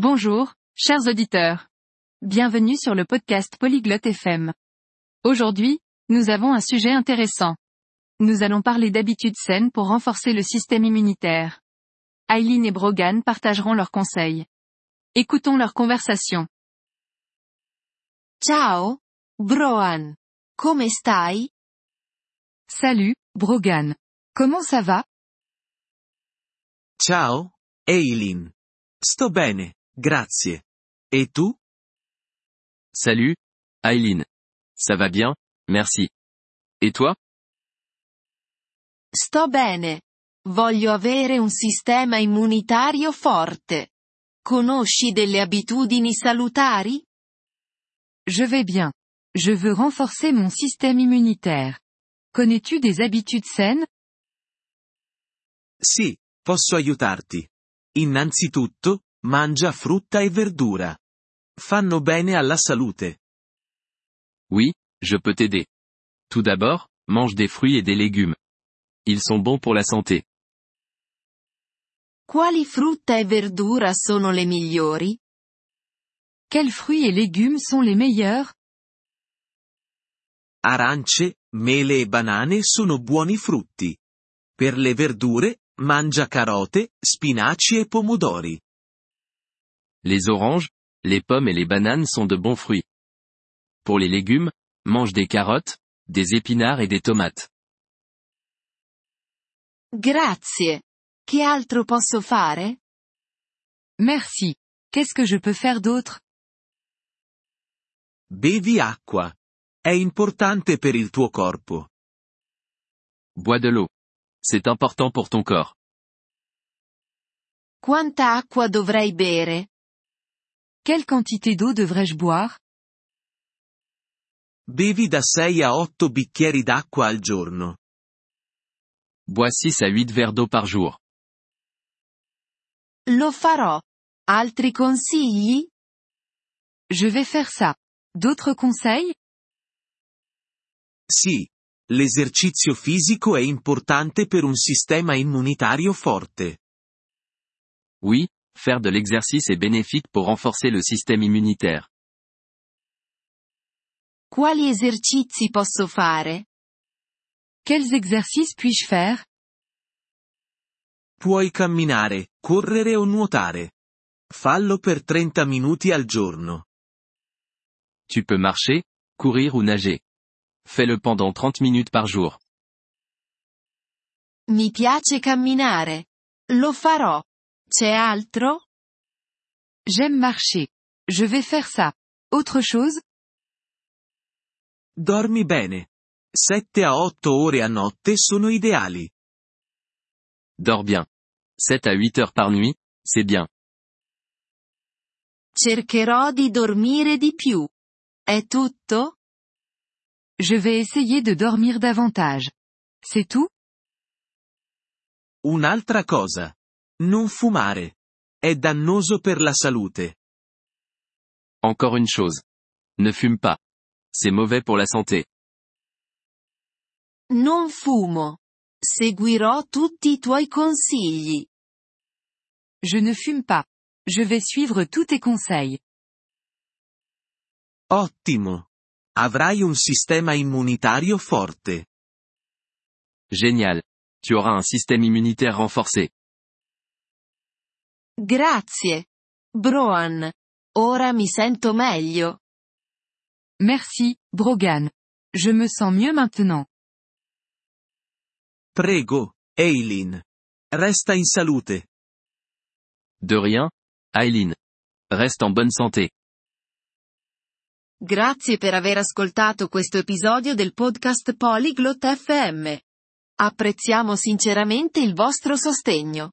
Bonjour, chers auditeurs. Bienvenue sur le podcast Polyglotte FM. Aujourd'hui, nous avons un sujet intéressant. Nous allons parler d'habitudes saines pour renforcer le système immunitaire. Eileen et Brogan partageront leurs conseils. Écoutons leur conversation. Ciao, Broan. Come stai? Salut, Brogan. Comment ça va? Ciao, Eileen. Sto bene, grazie. Et tu? Salut, Eileen. Ça va bien, merci. Et toi? Sto bene. Voglio avere un sistema immunitario forte. Conosci delle abitudini salutari? Je vais bien. Je veux renforcer mon système immunitaire. Connais-tu des habitudes saines? Sì, posso aiutarti. Innanzitutto, mangia frutta e verdura. Fanno bene alla salute. Oui, je peux t'aider. Tout d'abord, mange des fruits et des légumes. Ils sont bons pour la santé. Quali frutta e verdura sono le migliori? Quels fruits et légumes sont les meilleurs? Arance, mele e banane sono buoni frutti. Per le verdure, mangia carote, spinaci e pomodori. Les oranges, les pommes et les bananes sont de bons fruits. Pour les légumes, mange des carottes, des épinards et des tomates. Grazie. Che altro posso fare? Merci. Qu'est-ce que je peux faire d'autre? Bevi acqua. È importante per il tuo corpo. Bois de l'eau. C'est important pour ton corps. Quanta acqua dovrei bere? Quelle quantité d'eau devrais-je boire? Bevi da 6 a 8 bicchieri d'acqua al giorno. Bois 6 à 8 verres d'eau par jour. Lo farò. Altri consigli? Je vais faire ça. D'autres conseils? Sì. L'esercizio fisico è importante per un sistema immunitario forte. Oui, faire de l'exercice est bénéfique pour renforcer le système immunitaire. Quali esercizi posso fare? Quels exercices puis-je faire? Puoi camminare, correre o nuotare. Fallo per 30 minuti al giorno. Tu peux marcher, courir ou nager. Fais-le pendant 30 minutes par jour. Mi piace camminare. Lo farò. C'è altro? J'aime marcher. Je vais faire ça. Autre chose? Dormi bene. 7 a 8 ore a notte sono ideali. Dors bien. 7 à 8 heures par nuit, c'est bien. Cercherò di dormire di più. È tutto? Je vais essayer de dormir davantage. C'est tout? Un'altra cosa. Non fumare. È dannoso per la salute. Encore une chose. Ne fume pas. C'est mauvais pour la santé. Non fumo. Seguirò tutti i tuoi consigli. Je ne fume pas. Je vais suivre tous tes conseils. Ottimo. Avrai un sistema immunitario forte. Génial. Tu auras un système immunitaire renforcé. Grazie. Broan. Ora mi sento meglio. Merci, Brogan. Je me sens mieux maintenant. Prego, Eileen. Resta in salute. De rien, Eileen. Reste en bonne santé. Grazie per aver ascoltato questo episodio del podcast Polyglot FM. Apprezziamo sinceramente il vostro sostegno.